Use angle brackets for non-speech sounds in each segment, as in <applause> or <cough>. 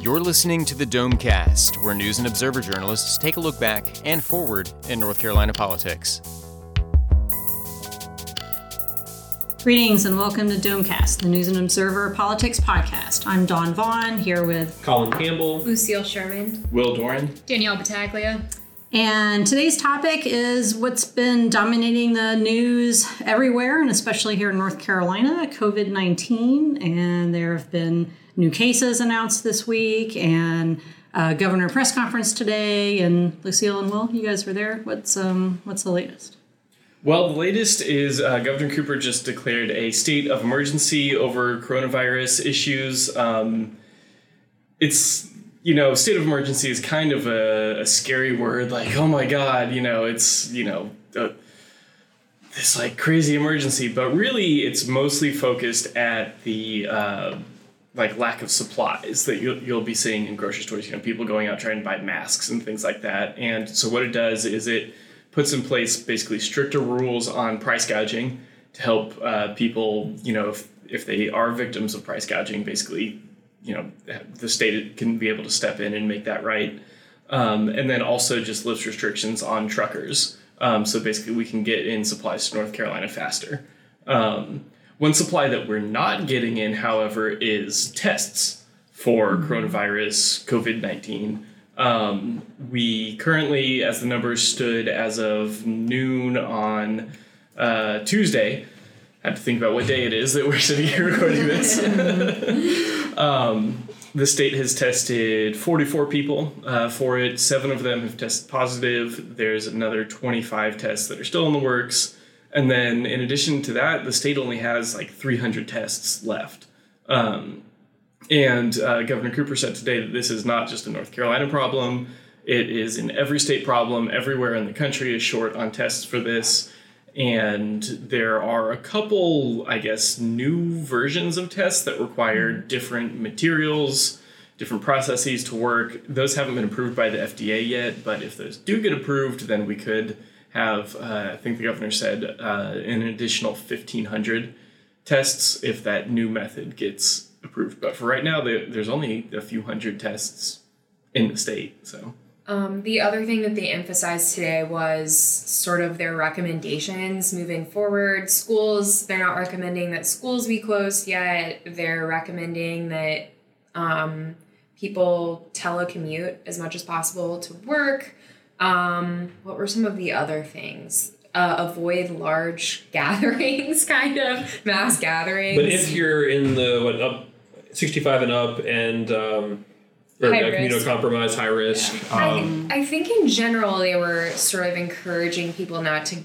You're listening to the Domecast, where news and observer journalists take a look back and forward in North Carolina politics. Greetings and welcome to Domecast, the News and Observer Politics podcast. I'm Dawn Vaughn here with Colin Campbell, Lucille Sherman, Will Doran, Danielle Battaglia. And today's topic is what's been dominating the news everywhere, and especially here in North Carolina COVID 19. And there have been new cases announced this week, and a governor press conference today. And Lucille and Will, you guys were there. What's, um, what's the latest? Well, the latest is uh, Governor Cooper just declared a state of emergency over coronavirus issues. Um, it's you know, state of emergency is kind of a, a, scary word. Like, oh my God, you know, it's you know, uh, this like crazy emergency. But really, it's mostly focused at the uh, like lack of supplies that you'll, you'll be seeing in grocery stores. You know, people going out trying to buy masks and things like that. And so what it does is it puts in place basically stricter rules on price gouging to help uh, people. You know, if if they are victims of price gouging, basically you know the state can be able to step in and make that right um, and then also just lifts restrictions on truckers um, so basically we can get in supplies to north carolina faster um, one supply that we're not getting in however is tests for mm-hmm. coronavirus covid-19 um, we currently as the numbers stood as of noon on uh, tuesday I have to think about what day it is that we're sitting here <laughs> recording this. <laughs> um, the state has tested 44 people uh, for it. Seven of them have tested positive. There's another 25 tests that are still in the works. And then, in addition to that, the state only has like 300 tests left. Um, and uh, Governor Cooper said today that this is not just a North Carolina problem. It is an every state problem. Everywhere in the country is short on tests for this and there are a couple, I guess, new versions of tests that require different materials, different processes to work. Those haven't been approved by the FDA yet, but if those do get approved, then we could have, uh, I think the governor said, uh, an additional 1,500 tests if that new method gets approved. But for right now, there's only a few hundred tests in the state, so. Um, the other thing that they emphasized today was sort of their recommendations moving forward. Schools, they're not recommending that schools be closed yet. They're recommending that um, people telecommute as much as possible to work. Um, what were some of the other things? Uh, avoid large <laughs> gatherings, kind of mass gatherings. But if you're in the what up 65 and up and um, or high immunocompromised, high risk. Yeah. Um, I, I think in general they were sort of encouraging people not to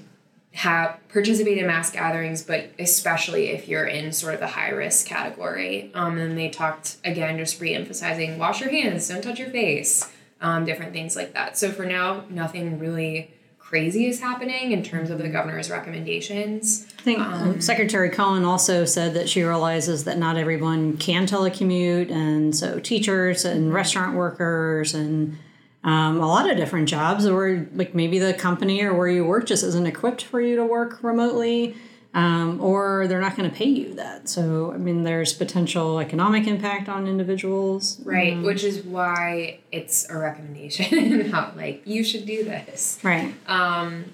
have participate in mass gatherings, but especially if you're in sort of the high risk category. Um, and they talked again, just re-emphasizing wash your hands, don't touch your face, um, different things like that. So for now, nothing really crazy is happening in terms of the governor's recommendations. I think um, Secretary Cohen also said that she realizes that not everyone can telecommute, and so teachers and restaurant workers and um, a lot of different jobs, or like maybe the company or where you work just isn't equipped for you to work remotely um, or they're not going to pay you that. So, I mean, there's potential economic impact on individuals. Right, um, which is why it's a recommendation, <laughs> not like you should do this. Right. Um,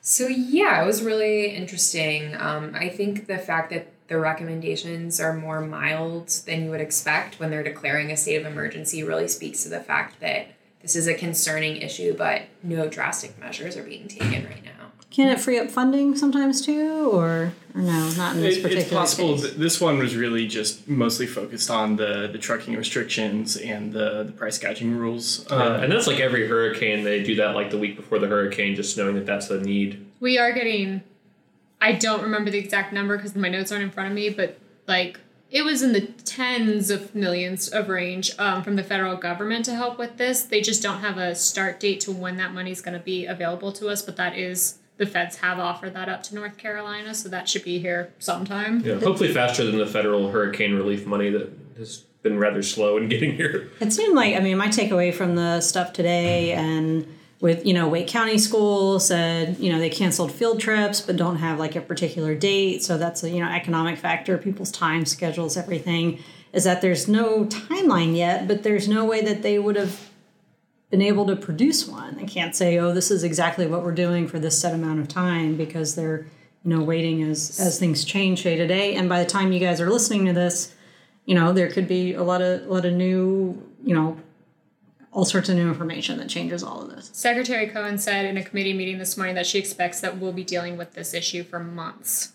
so, yeah, it was really interesting. Um, I think the fact that the recommendations are more mild than you would expect when they're declaring a state of emergency really speaks to the fact that this is a concerning issue, but no drastic measures are being taken right now. Can it free up funding sometimes too, or, or no, not in this it, particular It's possible. Case? This one was really just mostly focused on the the trucking restrictions and the the price gouging rules. Yeah, uh, and that's like every hurricane. They do that like the week before the hurricane, just knowing that that's the need. We are getting. I don't remember the exact number because my notes aren't in front of me, but like it was in the tens of millions of range um, from the federal government to help with this. They just don't have a start date to when that money is going to be available to us, but that is the feds have offered that up to North Carolina, so that should be here sometime. Yeah, hopefully faster than the federal hurricane relief money that has been rather slow in getting here. It seemed like I mean my takeaway from the stuff today and with you know Wake County School said you know they canceled field trips but don't have like a particular date, so that's a you know economic factor, people's time schedules, everything. is that there's no timeline yet, but there's no way that they would have been able to produce one. They can't say, "Oh, this is exactly what we're doing for this set amount of time," because they're you know waiting as as things change day to day. And by the time you guys are listening to this, you know there could be a lot of a lot of new you know all sorts of new information that changes all of this. Secretary Cohen said in a committee meeting this morning that she expects that we'll be dealing with this issue for months.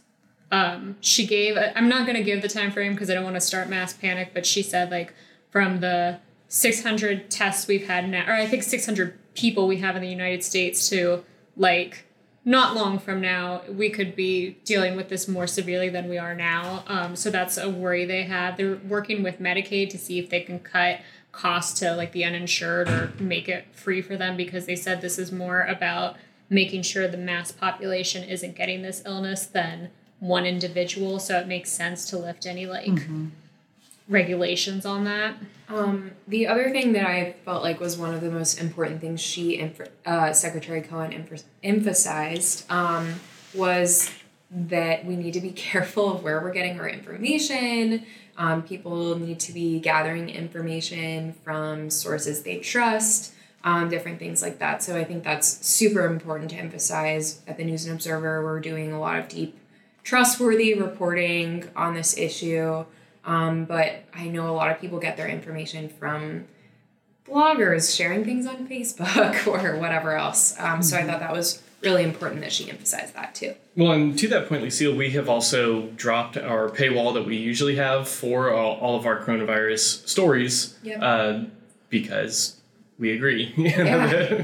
Um, she gave, I'm not going to give the time frame because I don't want to start mass panic, but she said like from the 600 tests we've had now, or I think 600 people we have in the United States to like not long from now, we could be dealing with this more severely than we are now. Um, so that's a worry they have. They're working with Medicaid to see if they can cut costs to like the uninsured or make it free for them because they said this is more about making sure the mass population isn't getting this illness than one individual so it makes sense to lift any like mm-hmm. Regulations on that um, the other thing that i felt like was one of the most important things she uh, secretary cohen emphasized um, was that we need to be <laughs> careful of where we're getting our information um, people need to be gathering information from sources they trust, um, different things like that. So I think that's super important to emphasize at the News and Observer. We're doing a lot of deep, trustworthy reporting on this issue. Um, but I know a lot of people get their information from bloggers sharing things on Facebook <laughs> or whatever else. Um, so I thought that was really important that she emphasized that too. Well, and to that point, Lucille, we have also dropped our paywall that we usually have for all, all of our coronavirus stories yep. uh, because we agree. <laughs> Yeah.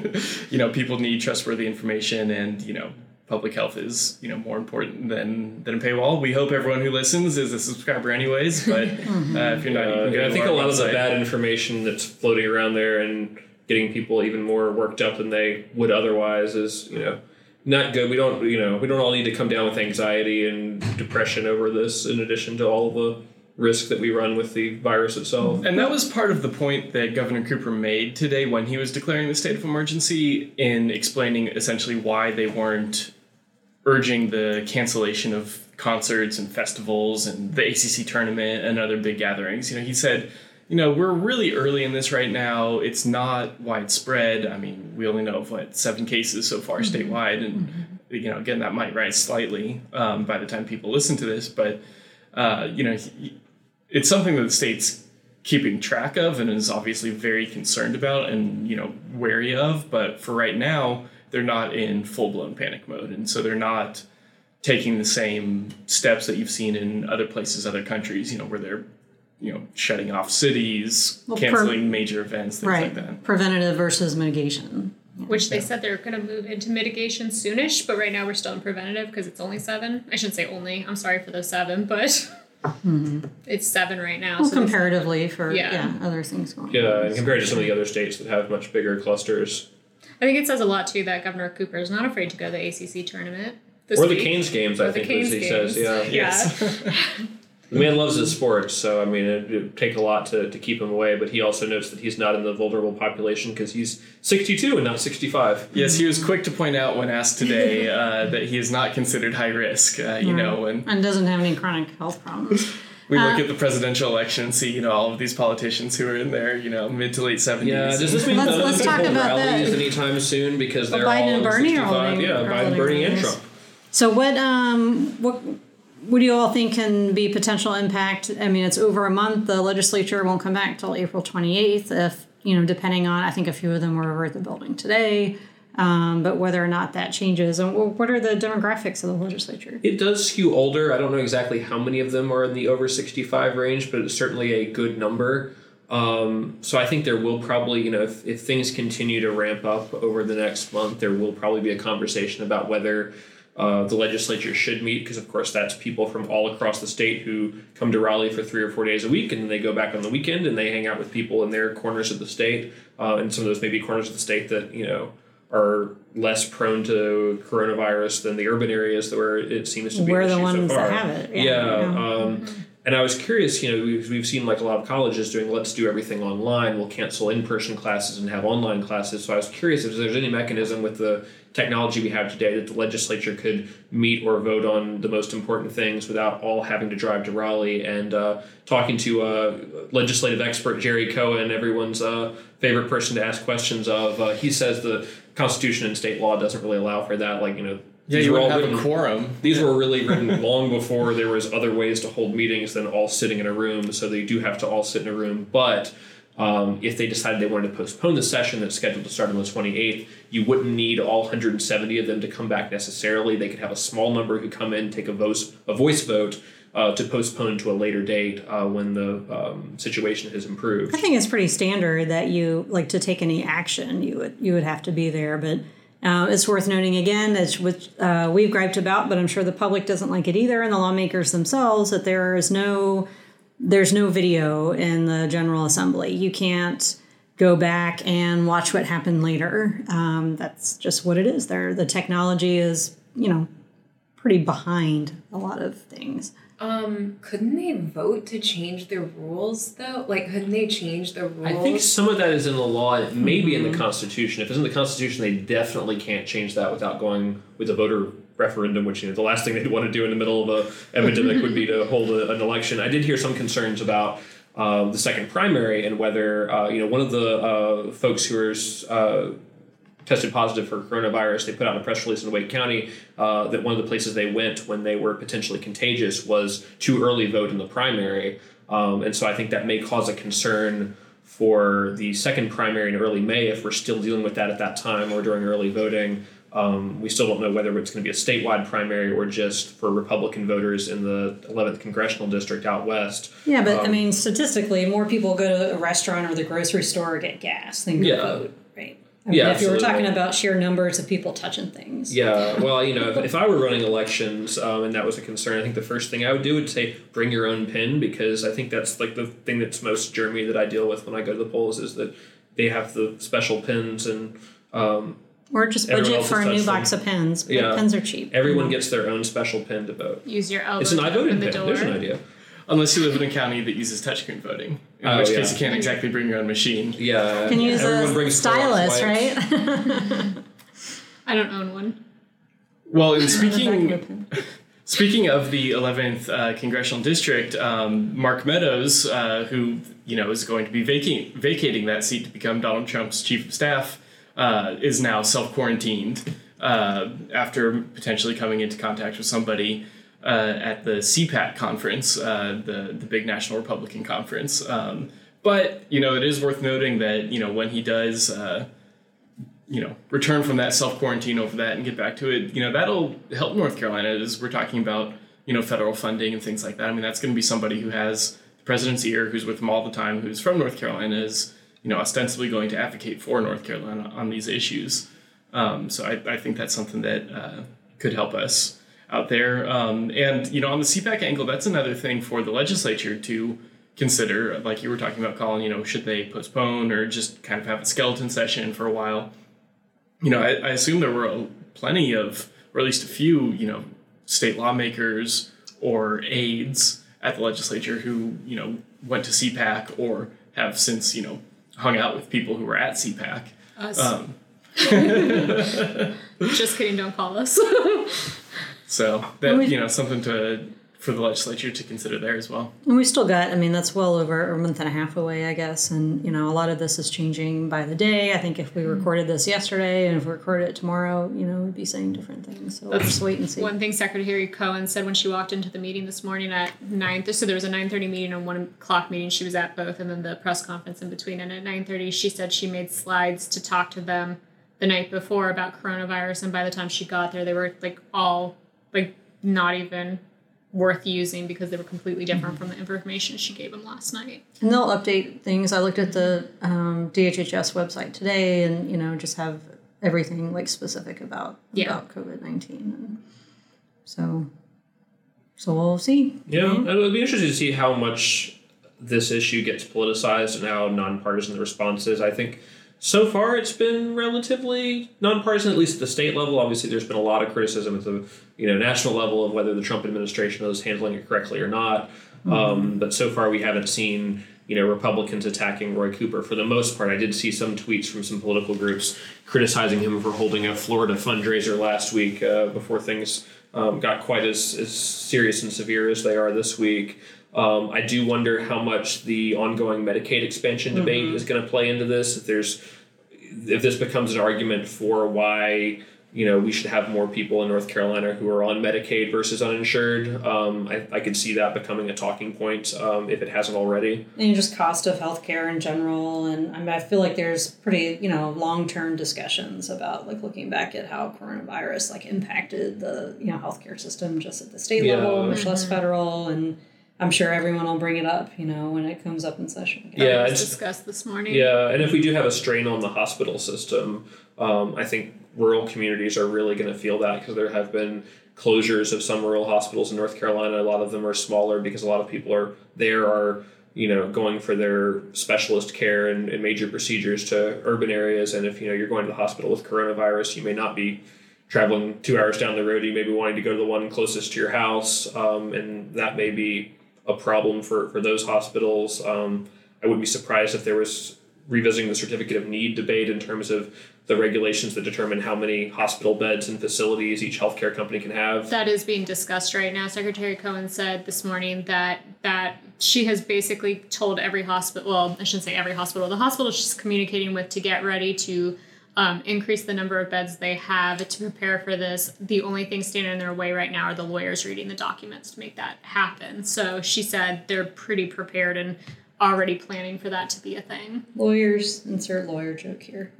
you know, people need trustworthy information, and you know, public health is you know more important than than a paywall. We hope everyone who listens is a subscriber, anyways. But <laughs> uh, if you're not, uh, you I think a lot website. of the bad information that's floating around there and getting people even more worked up than they would otherwise is you know not good. We don't you know we don't all need to come down with anxiety and depression over this. In addition to all the risk that we run with the virus itself. And that was part of the point that Governor Cooper made today when he was declaring the state of emergency in explaining essentially why they weren't urging the cancellation of concerts and festivals and the ACC tournament and other big gatherings. You know, he said you know, we're really early in this right now. It's not widespread. I mean, we only know of what seven cases so far mm-hmm. statewide, and mm-hmm. you know, again, that might rise slightly um, by the time people listen to this. But uh, you know, it's something that the state's keeping track of and is obviously very concerned about and you know wary of. But for right now, they're not in full blown panic mode, and so they're not taking the same steps that you've seen in other places, other countries. You know, where they're you know shutting off cities, well, canceling pre- major events, things right. like that. Preventative versus mitigation. Which they yeah. said they're going to move into mitigation soonish, but right now we're still in preventative because it's only seven. I shouldn't say only. I'm sorry for those seven, but <laughs> mm-hmm. it's seven right now. Well, so comparatively for yeah. yeah. other things going. Yeah, on. and compared to some of the other states that have much bigger clusters. I think it says a lot too that Governor Cooper is not afraid to go to the ACC tournament. or week. the Canes games, I think, as he games. says. Yeah. Yes. <laughs> The man loves his sports, so I mean, it would take a lot to, to keep him away. But he also notes that he's not in the vulnerable population because he's 62 and not 65. Yes, he was quick to point out when asked today uh, that he is not considered high risk. Uh, you know, and and doesn't have any chronic health problems. We look uh, at the presidential election and see, you know, all of these politicians who are in their, you know, mid to late seventies. Yeah, does this mean let's, let's talk about rallies that. anytime soon because they're Biden all and Bernie 65? yeah, Biden, Bernie, and Trump. So what? Um, what? what do you all think can be potential impact? I mean, it's over a month. The legislature won't come back till April 28th. If, you know, depending on, I think a few of them were over at the building today. Um, but whether or not that changes, and what are the demographics of the legislature? It does skew older. I don't know exactly how many of them are in the over 65 range, but it's certainly a good number. Um, so I think there will probably, you know, if, if things continue to ramp up over the next month, there will probably be a conversation about whether uh, the legislature should meet because, of course, that's people from all across the state who come to Raleigh for three or four days a week, and then they go back on the weekend and they hang out with people in their corners of the state. Uh, and some of those maybe corners of the state that you know are less prone to coronavirus than the urban areas where it seems to be. We're the ones so that have it. Yeah. yeah um, and I was curious, you know, we've, we've seen like a lot of colleges doing let's do everything online. We'll cancel in person classes and have online classes. So I was curious if there's any mechanism with the technology we have today that the legislature could meet or vote on the most important things without all having to drive to Raleigh. And uh, talking to uh, legislative expert Gerry Cohen, everyone's uh, favorite person to ask questions of, uh, he says the Constitution and state law doesn't really allow for that. Like, you know, Yeah, these you were would have a quorum. these were really written long before there was other ways to hold meetings than all sitting in a room. So they do have to all sit in a room. But um, if they decided they wanted to postpone the session that's scheduled to start on the 28th, you wouldn't need all 170 of them to come back necessarily. They could have a small number who come in, take a voice a voice vote uh, to postpone to a later date uh, when the um, situation has improved. I think it's pretty standard that you like to take any action. You would you would have to be there, but uh, it's worth noting again, as which uh, we've griped about, but I'm sure the public doesn't like it either, and the lawmakers themselves, that there is no there's no video in the General Assembly. You can't go back and watch what happened later. Um, that's just what it is. There, the technology is you know pretty behind a lot of things. Um, couldn't they vote to change the rules though? Like, couldn't they change the rules? I think some of that is in the law. It may be in the Constitution. If it's in the Constitution, they definitely can't change that without going with a voter referendum. Which you know, the last thing <laughs> they'd want to do in the middle of a epidemic would be to <laughs> hold a, an election. I did hear some concerns about uh, the second primary and whether uh, you know one of the uh, folks who are uh, tested positive for coronavirus. They put out a press release in Wake County uh, that one of the places they went when they were potentially contagious was to early vote in the primary. Um, and so I think that may cause a concern for the second primary in early May if we're still dealing with that at that time or during early voting. Um, we still don't know whether it's going to be a statewide primary or just for Republican voters in the 11th congressional district out west. Yeah, but I Um, mean, statistically, more people go to a restaurant or the grocery store or get gas than go Yeah. vote? I mean, Yeah, if you were talking about sheer numbers of people touching things. Yeah, well, you know, if, if I were running elections um, and that was a concern, I think the first thing I would do would say bring your own pin because I think that's like the thing that's most germy that I deal with when I go to the polls is that they have the special pins and um, Or just budget for a new touching. box of pins. But Yeah. pens are cheap. everyone gets their own special pin to vote. Use your elbow It's an to I voted open pin. the door. There's an idea. Unless you live in a county that uses touchscreen voting, in Oh, which yeah. case you can't exactly bring your own machine. Yeah, You can use everyone a brings stylus, right? <laughs> <laughs> I don't own one. Well, in <laughs> Back of a speaking. Speaking of the 11th uh, congressional district, um, Mark Meadows, uh, who you know is going to be vacating vacating that seat to become Donald Trump's chief of staff, uh, is now self quarantined uh, after potentially coming into contact with somebody uh, at the CPAC conference, uh, the the big National Republican conference. Um, but you know, it is worth noting that you know when he does. Uh, you know, return from that self quarantine over that and get back to it, you know, that'll help North Carolina as we're talking about, you know, federal funding and things like that. I mean, that's going to be somebody who has the president's ear, who's with him all the time, who's from North Carolina, is, you know, ostensibly going to advocate for North Carolina on these issues. Um, so I, I think that's something that uh, could help us out there. Um, and, you know, on the CPAC angle, that's another thing for the legislature to consider. Like you were talking about, Colin, you know, should they postpone or just kind of have a skeleton session for a while? you know, I, I assume there were plenty of, or at least a few, you know, state lawmakers or aides at the legislature who, you know, went to CPAC or have since, you know, hung out with people who were at CPAC. Us. Um, <laughs> Just kidding, don't call us. <laughs> so that, you know, something to, for the legislature to consider there as well. And we still got, I mean, that's well over a month and a half away, I guess. And, you know, a lot of this is changing by the day. I think if we mm-hmm. recorded this yesterday and if we recorded it tomorrow, you know, we'd be saying different things. So let's just wait and see. One thing Secretary Cohen said when she walked into the meeting this morning at nine. So there was a nine thirty meeting and one o'clock meeting. She was at both, and then the press conference in between. And at nine thirty, she said she made slides to talk to them the night before about coronavirus. And by the time she got there, they were like all like not even worth using because they were completely different from the information she gave them last night. And they'll update things. I looked at the um, DHHS website today, and you know, just have everything like specific about Yeah. about COVID nineteen. So, so we'll see. Yeah, and it'll be interesting to see how much this issue gets politicized and how nonpartisan the response is. I think so far it's been relatively nonpartisan, at least at the state level. Obviously, there's been a lot of criticism at the you know national level of whether the Trump administration is handling it correctly or not. Mm-hmm. Um, but so far, we haven't seen you know Republicans attacking Roy Cooper. For the most part, I did see some tweets from some political groups criticizing him for holding a Florida fundraiser last week uh, before things um, got quite as, as serious and severe as they are this week. Um, I do wonder how much the ongoing Medicaid expansion debate mm-hmm. is going to play into this. If there's if this becomes an argument for why you know we should have more people in North Carolina who are on Medicaid versus uninsured, um, I, I could see that becoming a talking point um, if it hasn't already. And just cost of healthcare in general, and I mean I feel like there's pretty you know long term discussions about like looking back at how coronavirus like impacted the you know healthcare system just at the state yeah. level, much mm-hmm. less federal and I'm sure everyone will bring it up, you know, when it comes up in session. Again. Yeah, it's discussed this morning. Yeah, and if we do have a strain on the hospital system, um, I think rural communities are really going to feel that because there have been closures of some rural hospitals in North Carolina. A lot of them are smaller because a lot of people are there are you know going for their specialist care and, and major procedures to urban areas. And if you know you're going to the hospital with coronavirus, you may not be traveling two hours down the road. You may be wanting to go to the one closest to your house, um, and that may be a problem for, for those hospitals. Um, I wouldn't be surprised if there was revisiting the certificate of need debate in terms of the regulations that determine how many hospital beds and facilities each healthcare company can have. That is being discussed right now. Secretary Cohen said this morning that that she has basically told every hospital, well, I shouldn't say every hospital, the hospital she's communicating with to get ready to um, increase the number of beds they have to prepare for this. The only thing standing in their way right now are the lawyers reading the documents to make that happen. So she said they're pretty prepared and already planning for that to be a thing. Lawyers, insert lawyer joke here.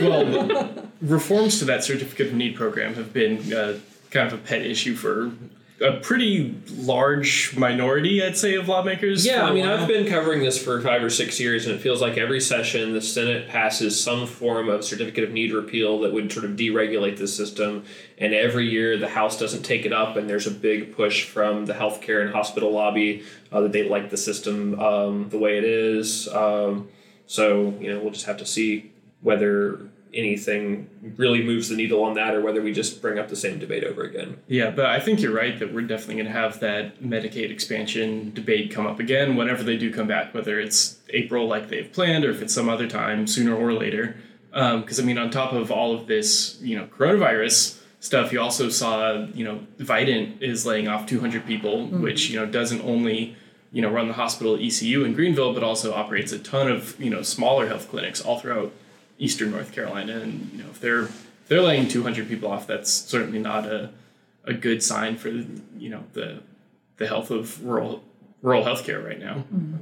well, reforms to that certificate of need program have been uh, kind of a pet issue for a pretty large minority, I'd say, of lawmakers. Yeah, I mean, I've been covering this for five or six years, and it feels like every session the Senate passes some form of certificate of need repeal that would sort of deregulate the system. And every year the House doesn't take it up, and there's a big push from the healthcare and hospital lobby uh, that they like the system um, the way it is. Um, so, you know, we'll just have to see whether anything really moves the needle on that or whether we just bring up the same debate over again. Yeah, but I think you're right that we're definitely going to have that Medicaid expansion debate come up again whenever they do come back, whether it's April like they've planned or if it's some other time, sooner or later. Because, um, I mean, on top of all of this, you know, coronavirus stuff, you also saw, you know, Vidant is laying off 200 people, mm-hmm. which, you know, doesn't only you know run the hospital ECU in Greenville, but also operates a ton of you know smaller health clinics all throughout eastern North Carolina, and you know if they're if they're laying 200 people off, that's certainly not a a good sign for you know the the health of rural rural healthcare right now. Mm-hmm.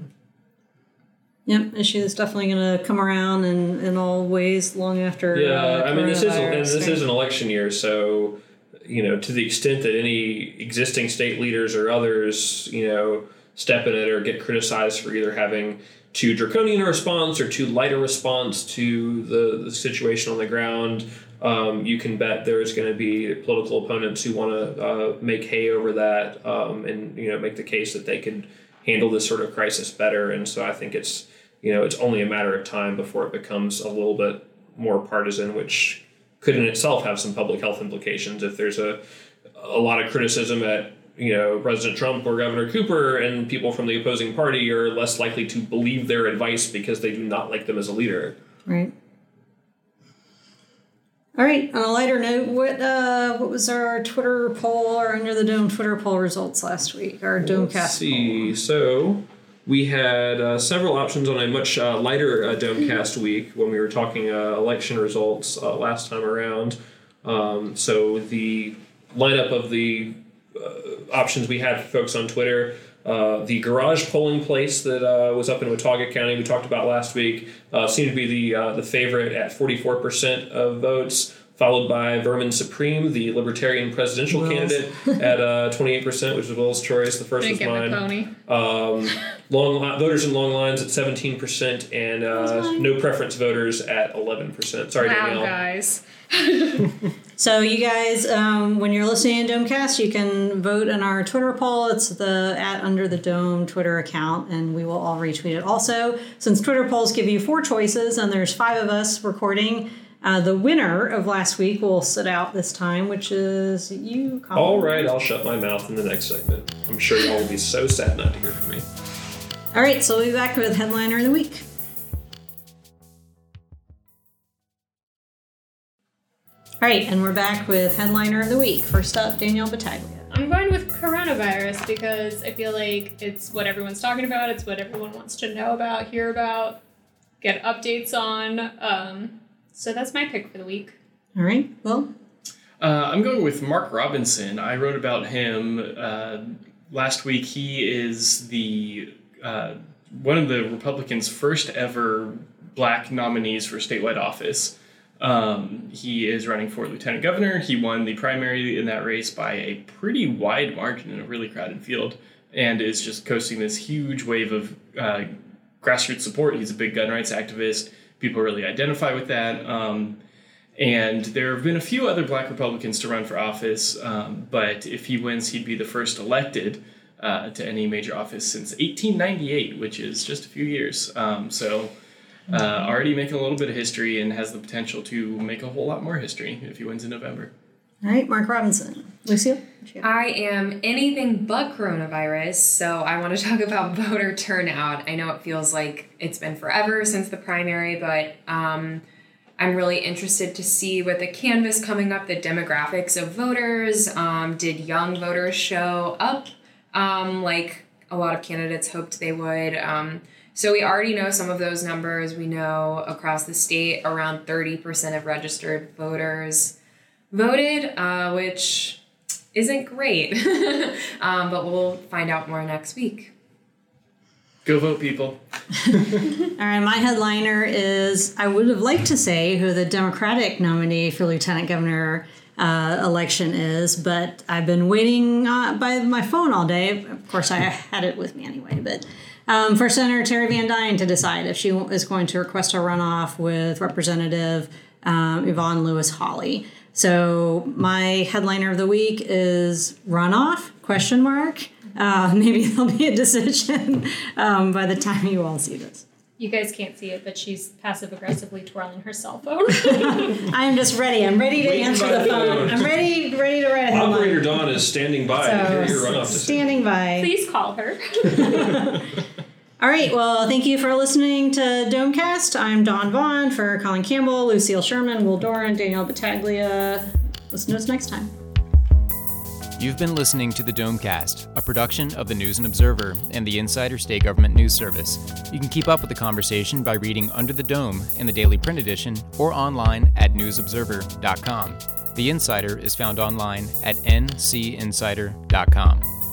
Yep, issue is definitely going to come around in, in all ways long after. Yeah, uh, I mean this is and this is an election year, so you know to the extent that any existing state leaders or others you know step in it or get criticized for either having too draconian a response or too light a response to the, the situation on the ground. Um, you can bet there's going to be political opponents who want to uh, make hay over that um, and you know make the case that they could handle this sort of crisis better. And so I think it's you know it's only a matter of time before it becomes a little bit more partisan, which could in itself have some public health implications if there's a a lot of criticism at you know President Trump or Governor Cooper and people from the opposing party are less likely to believe their advice because they do not like them as a leader. Right. All right. On a lighter note, what uh, what was our Twitter poll or under the dome Twitter poll results last week? Our Domecast. Let's see. Poll. So we had uh, several options on a much uh, lighter uh, Domecast week when we were talking uh, election results uh, last time around. Um, so the lineup of the options we had for folks on Twitter. Uh, the garage polling place that uh, was up in Watauga County, we talked about last week, uh, seemed to be the uh, the favorite at 44% of votes, followed by Vermin Supreme, the Libertarian presidential Wills. candidate, <laughs> at uh, 28%, which is Will's choice. The first Didn't was the mine. pony. Um, long li- voters in long lines at 17%, and uh, no preference voters at 11%. Sorry, Wow, Danielle. guys. <laughs> So you guys, um, when you're listening to Domecast, you can vote in our Twitter poll. It's the at Under the Dome Twitter account, and we will all retweet it. Also, since Twitter polls give you four choices, and there's five of us recording, uh, the winner of last week will sit out this time, which is you. Colin. All right, I'll shut my mouth in the next segment. I'm sure y'all will be so sad not to hear from me. All right, so we'll be back with headliner of the week. All right, and we're back with headliner of the week. First up, Danielle Battaglia. I'm going with coronavirus because I feel like it's what everyone's talking about. It's what everyone wants to know about, hear about, get updates on. Um, so that's my pick for the week. All right, well, Uh, I'm going with Mark Robinson. I wrote about him uh, last week. He is the uh, one of the Republicans' first ever black nominees for statewide office. Um, he is running for lieutenant governor. He won the primary in that race by a pretty wide margin in a really crowded field, and is just coasting this huge wave of uh, grassroots support. He's a big gun rights activist. People really identify with that. Um, and there have been a few other black Republicans to run for office, um, but if he wins, he'd be the first elected uh, to any major office since 1898, which is just a few years. Um, so, uh, already making a little bit of history and has the potential to make a whole lot more history if he wins in November. all right, Mark Robinson. Lucille? what you got? I am anything but coronavirus, so I want to <laughs> talk about voter turnout. I know it feels like it's been forever since the primary, but um, I'm really interested to see with the canvas coming up the demographics of voters. Um, did young voters show up um, like a lot of candidates hoped they would? Um, so we already know some of those numbers. We know across the state around 30% of registered voters voted, uh, which isn't great. <laughs> um, but we'll find out more next week. Go vote, people. <laughs> All right, my headliner is I would have liked to say who the Democratic nominee for lieutenant governor uh, election is, but I've been waiting uh, by my phone all day. Of course, I had it with me anyway, but um, for Senator Terry Van Duyn to decide if she is going to request a runoff with Representative um, Yvonne Lewis Holley. So my headliner of the week is runoff question mark. Uh, <laughs> maybe there'll be a decision um, by the time you all see this. You guys can't see it, but she's passive aggressively twirling her cell phone. <laughs> I am just ready. I'm ready to Waiting answer the the phone. phone. I'm ready, ready to write a Operator. Dawn is standing by to hear your So, standing by. Please call her. <laughs> All right. Well, thank you for listening to Domecast. I'm Dawn Vaughn for Colin Campbell, Lucille Sherman, Will Doran, Danielle Battaglia. Listen to us next time. You've been listening to the Domecast, a production of the News and Observer and the Insider State Government News Service. You can keep up with the conversation by reading Under the Dome in the daily print edition or online at newsobserver.com. The Insider is found online at ncinsider.com.